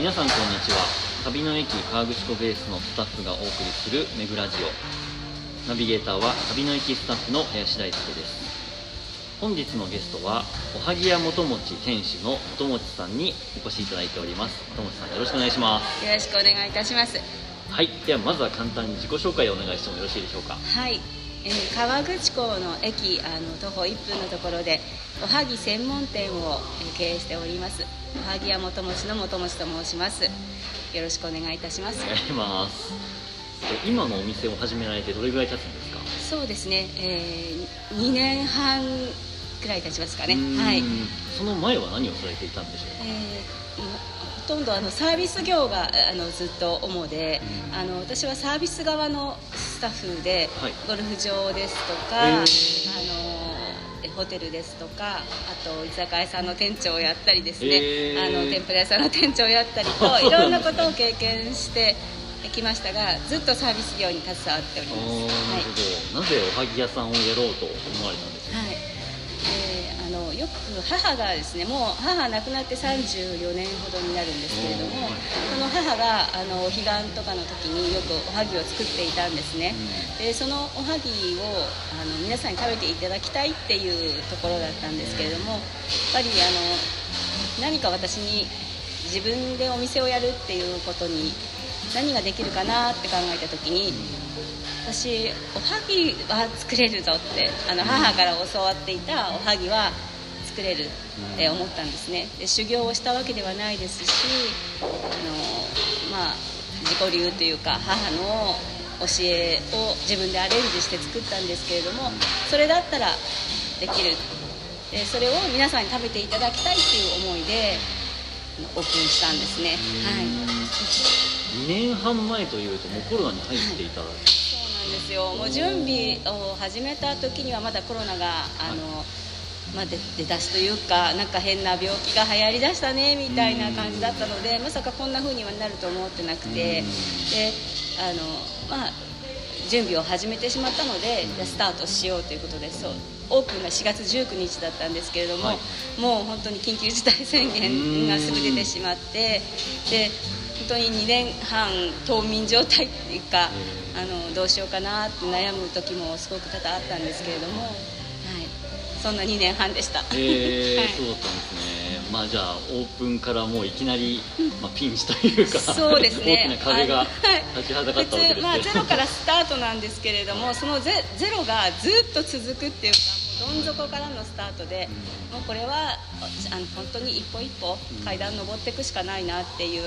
皆さんこんにちは。旅の駅河口湖ベースのスタッフがお送りするめぐラジオ。ナビゲーターは旅の駅スタッフの林大輔です。本日のゲストはおはぎ屋元町店主の元町さんにお越しいただいております。元町さんよろしくお願いします。よろしくお願いいたします。はい。ではまずは簡単に自己紹介をお願いしてもよろしいでしょうか。はい、えー川口港の駅あの徒歩1分のところでおはぎ専門店をえー経営しております。おはぎ屋元町の元町と申します。よろしくお願いいたします。お願いします。え今のお店を始められてどれぐらい経つんですか？そうですね、え2年半くらい経ちますかね。はい、その前は何をされていたんでしょう？えーとんどあのサービス業があのずっと主で、うん。あの私はサービス側のスタッフで、はい。ゴルフ場ですとへか、あー。のえホテルですとかあと居酒屋さんの店長をやったりですね、へー。あの天ぷら屋さんの店長をやったりと いろんなことを経験してきましたがずっとサービス業に携わっておりあます。はい。なぜおはぎ屋さんをやろうと思われたんですか、はいよく母がですねもう母亡くなって34年ほどになるんですけれどもその母があのお彼岸とかの時によくおはぎを作っていたんですね、でそのおはぎをあの皆さんに食べていただきたいっていうところだったんですけれどもやっぱりあの何か私に自分でお店をやるっていうことに何ができるかなって考えた時に私おはぎは作れるぞってあの母から教わっていたおはぎは作れるって思ったんですね。で修行をしたわけではないですしあのまあ自己流というか母の教えを自分でアレンジして作ったんですけれどもそれだったらできる。でそれを皆さんに食べていただきたいっていう思いでオープンしたんですね。はい。2年半前というともうコロナに入っていた、そうなんですよ。もう準備を始めた時にはまだコロナがあの、まあ、出出だしというかなんか変な病気が流行りだしたねみたいな感じだったのでまさかこんな風にはなると思ってなくてであのまあ準備を始めてしまったのでじゃあスタートしようということでそうオープンが4月19日だったんですけれども、はい。もう本当に緊急事態宣言がすぐ出てしまってで本当に2年半冬眠状態っていうかあのどうしようかなって悩む時もすごく多々あったんですけれども、はい、そんな2年半でした。えーはい。そうだったんですね。まあじゃあオープンからもういきなり、まあ、ピンチというかそうですね。大きな壁が立ちはだかったわけですけど、普通、まあ、ゼロからスタートなんですけれどもそのゼゼロがずっと続くっていうかもうどん底からのスタートで、もうこれはあの本当に一歩一歩階段登っていくしかないなっていう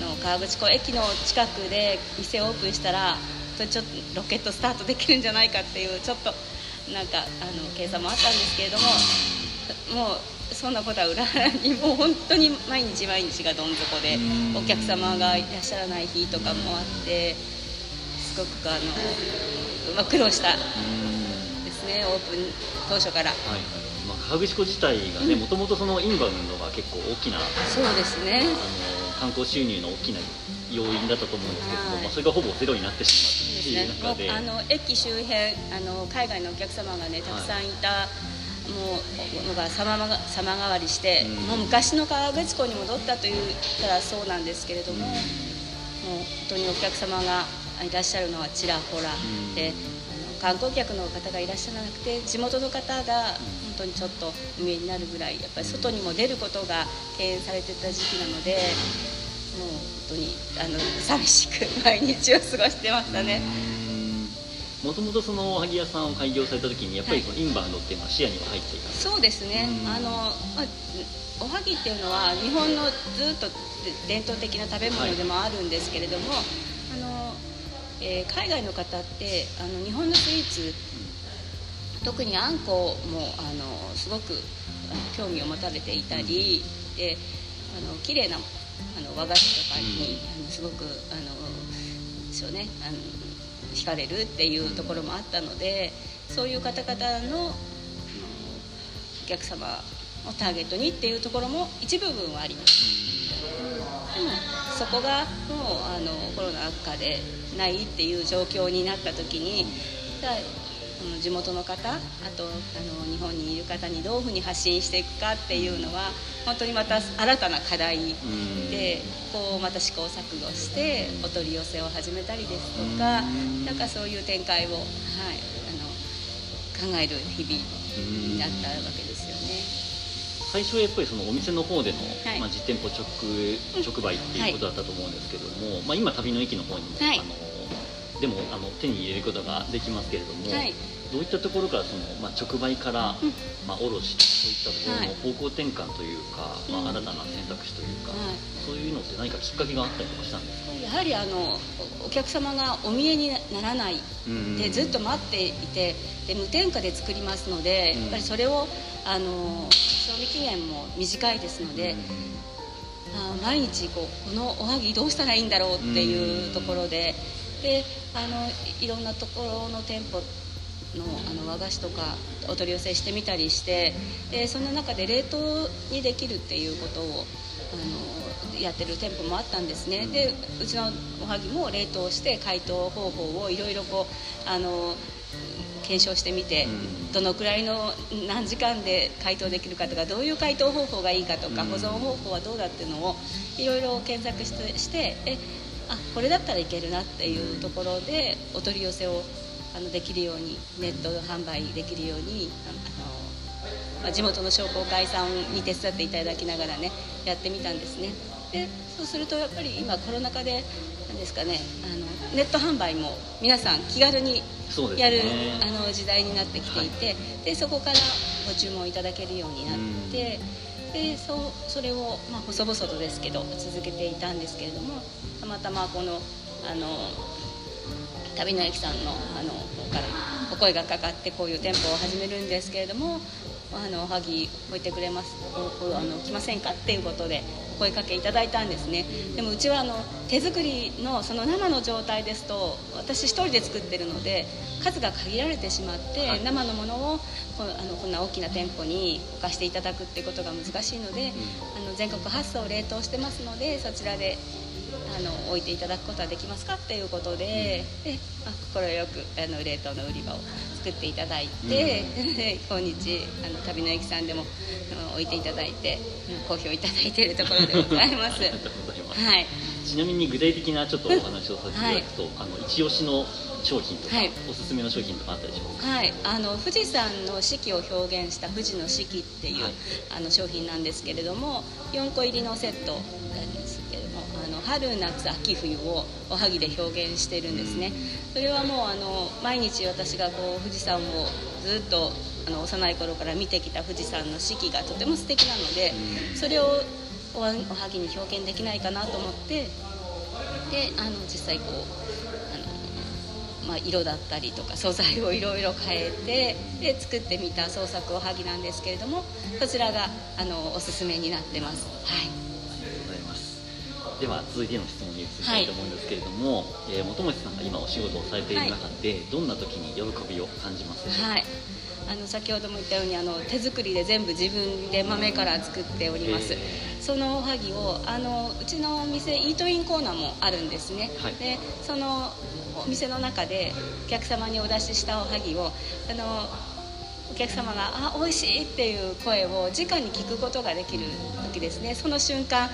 のを河口湖駅の近くで店をオープンしたらちょっとロケットスタートできるんじゃないかっていうちょっとなんかあの計算もあったんですけれどももうそんなことは裏にもう本当に毎日毎日がどん底でうん。お客様がいらっしゃらない日とかもあってすごくあの、まあ、苦労したうんですねオープン当初から。はいはいまあ、河口湖自体がねもともとそのインバウンドが結構大きなあそうですね。の観光収入の大きな要因だったと思うんですけども、はい。まあ、それがほぼゼロになってしそうですね。もまっていう中で。うあの駅周辺あの海外のお客様がねたくさんいた、もうのが様が様変わりして、うん。もう昔の河口湖に戻ったと言ったらそうなんですけれども、もう本当にお客様がいらっしゃるのはちらほら、ん。で観光客の方がいらっしゃらなくて地元の方が本当にちょっと上になるぐらいやっぱり外にも出ることが敬遠されてた時期なのでもう本当にあの寂しく毎日を過ごしてましたね。もともとそのおはぎ屋さんを開業された時にやっぱりそのインバウンドっていうのは視野には入っていた。そうですね、うん。あのまあ、おはぎっていうのは日本のずっと伝統的な食べ物でもあるんですけれども、あのえー海外の方ってあの日本のスイーツ特にあんこもあのすごく興味を持たれていたり、であの綺麗なあの和菓子とかに、あのすごくあのですよねあの惹かれるっていうところもあったのでそういう方々のお客様をターゲットにっていうところも一部分はあります。でもそこがもうあのコロナ禍でないっていう状況になった時にの地元の方あとあの日本にいる方にどういうふうに発信していくかっていうのは本当にまた新たな課題でこうまた試行錯誤してお取り寄せを始めたりですとかなんかそういう展開を、はい、あの考える日々になったわけですよね。最初はやっぱりそのお店の方での、はい、まあ、実店舗直直売っていうことだったと思うんですけども、はい、まあ、今旅の駅の方にも、はい、あのでもあの手に入れることができますけれども、はい、どういったところからその、まあ、直売から、うん、まあ、卸そういったところの方向転換というか、はい、まあ、新たな選択肢というか、はい、そういうのって何かきっかけがあったりとかしたんですか？やはりあのお客様がお見えにならないでずっと待っていてで無添加で作りますので、やっぱりそれをあの賞味期限も短いですので。あ毎日こうこのおはぎどうしたらいいんだろうっていうところでであのいろんなところの店舗のあの和菓子とかお取り寄せしてみたりしてでその中で冷凍にできるっていうことをあのやってる店舗もあったんですね。でうちのおはぎも冷凍して解凍方法をいろいろこうあの検証してみて、どのくらいの何時間で解凍できるかとかどういう解凍方法がいいかとか、保存方法はどうだっていうのをいろいろ検索してしてえあこれだったらいけるなっていうところでお取り寄せをあのできるようにネット販売できるようにあの、まあ、地元の商工会さんに手伝っていただきながらねやってみたんですね。でそうするとやっぱり今コロナ禍で何ですかねあのネット販売も皆さん気軽にやる、ね、あの時代になってきていて、はい、でそこからご注文いただけるようになって。でそうそれを、まあ、細々とですけど続けていたんですけれどもたまたまこのあの旅の駅さんのあの方からお声がかかってこういう店舗を始めるんですけれどもあのおはぎ置いてくれます。おあの来ませんか？っていうことでお声かけいただいたんですね。でもうちはあの手作りのその生の状態ですと私1人で作ってるので数が限られてしまって、はい、生のものをこあのこんな大きな店舗に置かしていただくってことが難しいので、うん、あの全国発送冷凍してますのでそちらであの置いていただくことはできますかっていうことで快、うん、くあの冷凍の売り場を作っていただいて、うん、今日あの旅の駅さんでも置いていただいて好評いただいているところでございます。はい、ちなみに具体的なちょっとお話をさせていただくと、はい、あの一押しの商品とか、はい、おすすめの商品とかあったでしょうか？はい。あの富士山の四季を表現した富士の四季っていう、はい、あの商品なんですけれども4個入りのセットなんですけれどもあの春夏秋冬をおはぎで表現してるんですね。それはもうあの毎日私がこう富士山をずっとあの幼い頃から見てきた富士山の四季がとても素敵なのでそれをおはぎに表現できないかなと思ってであの実際こうまあ、色だったりとか素材をいろいろ変えてで作ってみた創作おはぎなんですけれどもこちらがあのおすすめになってます。はい。ありがとうございます。では続いての質問に移りたいと思うんですけれども、はいえー、本町さんが今お仕事をされている中で、はい、どんな時に喜びを感じますでしょうか、はい。あの先ほども言ったようにあの手作りで全部自分で豆から作っております、そのおはぎをあのうちのお店イートインコーナーもあるんですね、はい、でそのお店の中でお客様にお出ししたおはぎをあのお客様が「あ美味しい!」っていう声を直に聞くことができる時ですね。その瞬間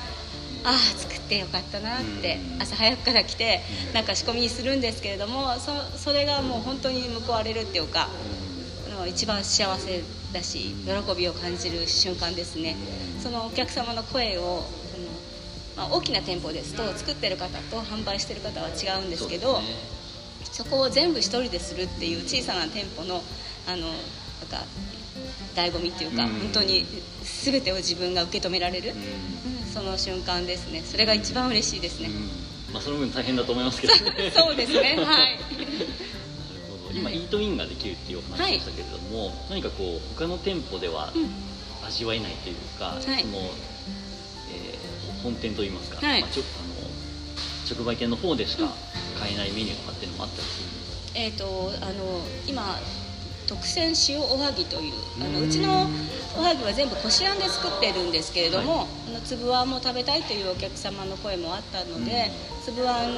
ああ作ってよかったなって朝早くから来てなんか仕込みするんですけれどもそそれがもう本当に報われるっていうかあの一番幸せだし喜びを感じる瞬間ですね。そのお客様の声をまあ、大きな店舗ですと作ってる方と販売してる方は違うんですけどそこを全部一人でするっていう小さな店舗のあのなんか醍醐味っていうか、うん、本当に全てを自分が受け止められる、うん、その瞬間ですね。それが一番嬉しいですね、うん、まあ、その分大変だと思いますけど、ね、そうですね。はい。なるほど。今、イートインができるっていうお話でしたけれども、はい、何かこう他の店舗では味わえないというか、はい、その、えー、本店といいますか、はい、まあ、ちょあの直売店の方でしか買えないメニューとかっていうのもあったりするんですか、えーと、あの今特選塩おはぎというあのうちのおはぎは全部こしあんで作ってるんですけれども、はい、あの粒あんも食べたいというお客様の声もあったので、粒あん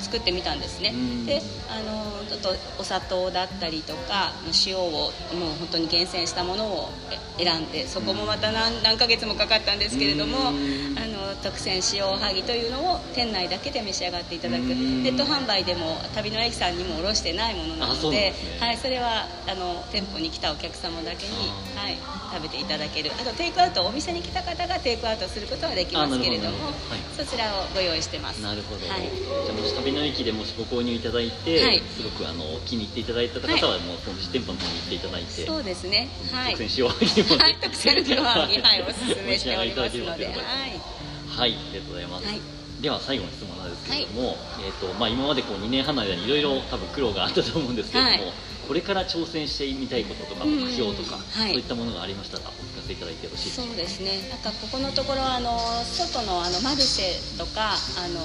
作ってみたんですね。うん。であのちょっとお砂糖だったりとか塩をもう本当に厳選したものをえ選んでそこもまた何何ヶ月もかかったんですけれどもうん。あの特選塩おはぎというのを店内だけで召し上がっていただく。うん。ネット販売でも旅の駅さんにも卸してないものなのでなんですね。はい、それはあの店舗に来たお客様だけにあ、はい、食べていただける。あとテイクアウトお店に来た方がテイクアウトすることはできますけれどもはい。そちらをご用意してます。なるほど、はい。じゃあもし旅の駅でもしご購入いただいて、はい。すごくあの気に入っていただいた方は、もうその実店舗の方に行っていただいてそうですね。はい。特選塩揚げも はい特選塩揚げはいおすすめしておりますので。はいはい、ありがとうございます。はい。では最後の質問なんですけれども、えっ、とまあ今までこう2年半の間にいろいろ多分苦労があったと思うんですけれども、はい。これから挑戦してみたいこととかうん目標とか、はい。そういったものがありましたらお聞かせいただいてよろしいでしょそううですね。なんかここのところあの外のあのマルシェとかあの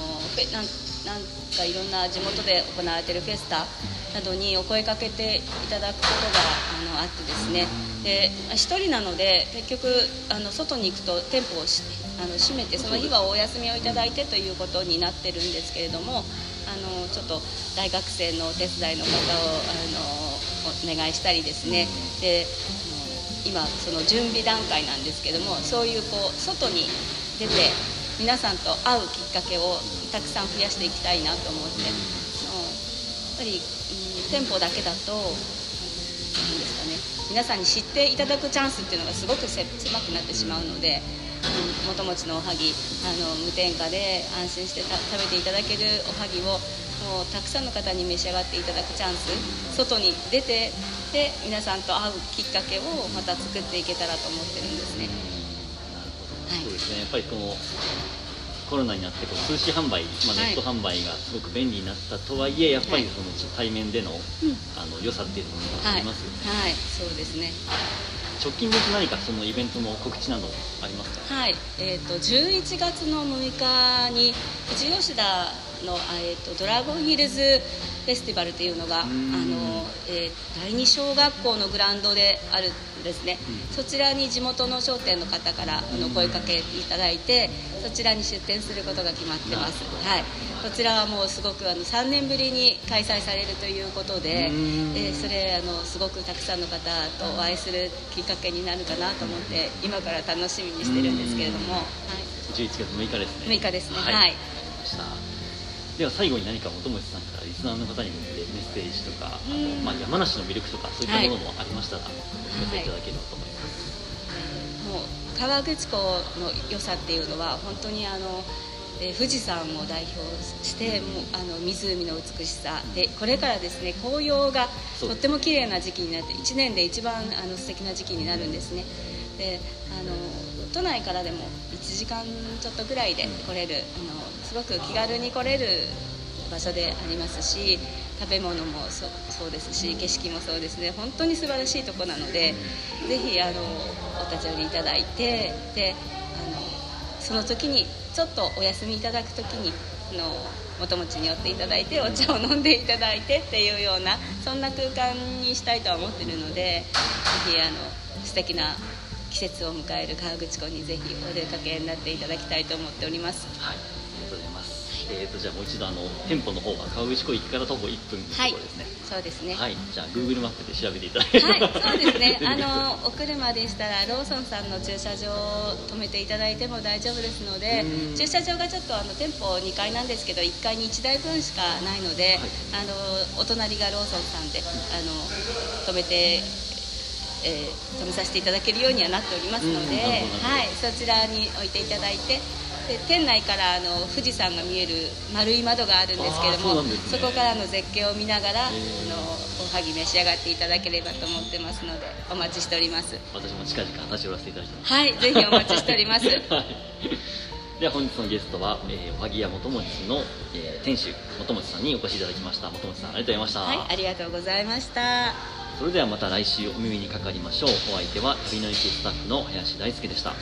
なんなんかいろんな地元で行われているフェスタなどにお声かけていただくことがあのあってですね。で一人なので結局あの外に行くと店舗をしあの閉めてその日はお休みをいただいてということになってるんですけれどもあのちょっと大学生のお手伝いの方をあのお願いしたりですね。で今その準備段階なんですけどもそういうこう外に出て皆さんと会うきっかけをたくさん増やしていきたいなと思ってぱり、うん、店舗だけだとなんですかね。皆さんに知っていただくチャンスっていうのがすごくせ狭くなってしまうので、うん、元々のおはぎあの無添加で安心してた食べていただけるおはぎをもうたくさんの方に召し上がっていただくチャンス外に出てで皆さんと会うきっかけをまた作っていけたらと思ってるんですね。そうですね。やっぱりこのコロナになってこう通信販売、まあ、はいネット販売がすごく便利になったとはいえやっぱりはいその対面での,、うんあの良さっていうのがあはい、りますよね、はい、そうですね。直近で何かそのイベントの告知などありますか？はい、えっ、と11月の6日に富士吉田のあえっ、とドラゴンヒルズフェスティバルというのがあの、えー第二小学校のグラウンドであるんですね。うん。そちらに地元の商店の方からあの声かけいただいて、そちらに出店することが決まってます。はい。こちらはもうすごくあの3年ぶりに開催されるということで、えーそれあのすごくたくさんの方とお会いするきっかけになるかなと思って今から楽しみにしてるんですけれども、はい、11月6日ですね。6日ですね。はい、はい。では最後に何か本松さんからリスナーの方に向けてメッセージとかあの、うん。まあ、山梨の魅力とかそういったものもありましたら、お聞かせい。ただければと思い。ます、もう河口湖の良さっていうのは本当にあの、えー富士山を代表してもうあの湖の美しさ。でこれからですね紅葉がとっても綺麗な時期になって1年で一番あの素敵な時期になるんですね。であの都内からでも1時間ちょっとぐらいで来れるあのすごく気軽に来れる場所でありますし食べ物もそそうですし景色もそうですね。本当に素晴らしいとこなのでぜひあのお立ち寄りいただいてであのその時にちょっとお休みいただく時にあの元持ちに寄っていただいてお茶を飲んでいただいてっていうようなそんな空間にしたいとは思ってるのでぜひあの素敵な季節を迎える河口湖にぜひお出かけになっていただきたいと思っております。はい、えーとじゃあもう一度あの店舗の方は川口湖駅から徒歩1分のとこはいろですね。そうですねはい、じゃあ Google マップで調べていただければ。はい、そうですね。あのお車でしたらローソンさんの駐車場を止めていただいても大丈夫ですのでうん、駐車場がちょっとあの店舗2階なんですけど1階に1台分しかないので、あのお隣がローソンさんであの止めて。えー止めさせていただけるようにはなっておりますので、はい、そちらに置いていただいてで店内からあの富士山が見える丸い窓があるんですけどもなんですねこからの絶景を見ながら、あのおはぎ召し上がっていただければと思ってますのでお待ちしております私も近々立ち寄らせていただきます。はいぜひお待ちしております はい。では本日のゲストは、えー、おはぎ屋元持の、えー店主元持さんにお越しいただきました。元持さんありがとうございました。はいありがとうございましたそれではまた来週お耳にかかりましょう。お相手は旅の駅スタッフの林大輔でした。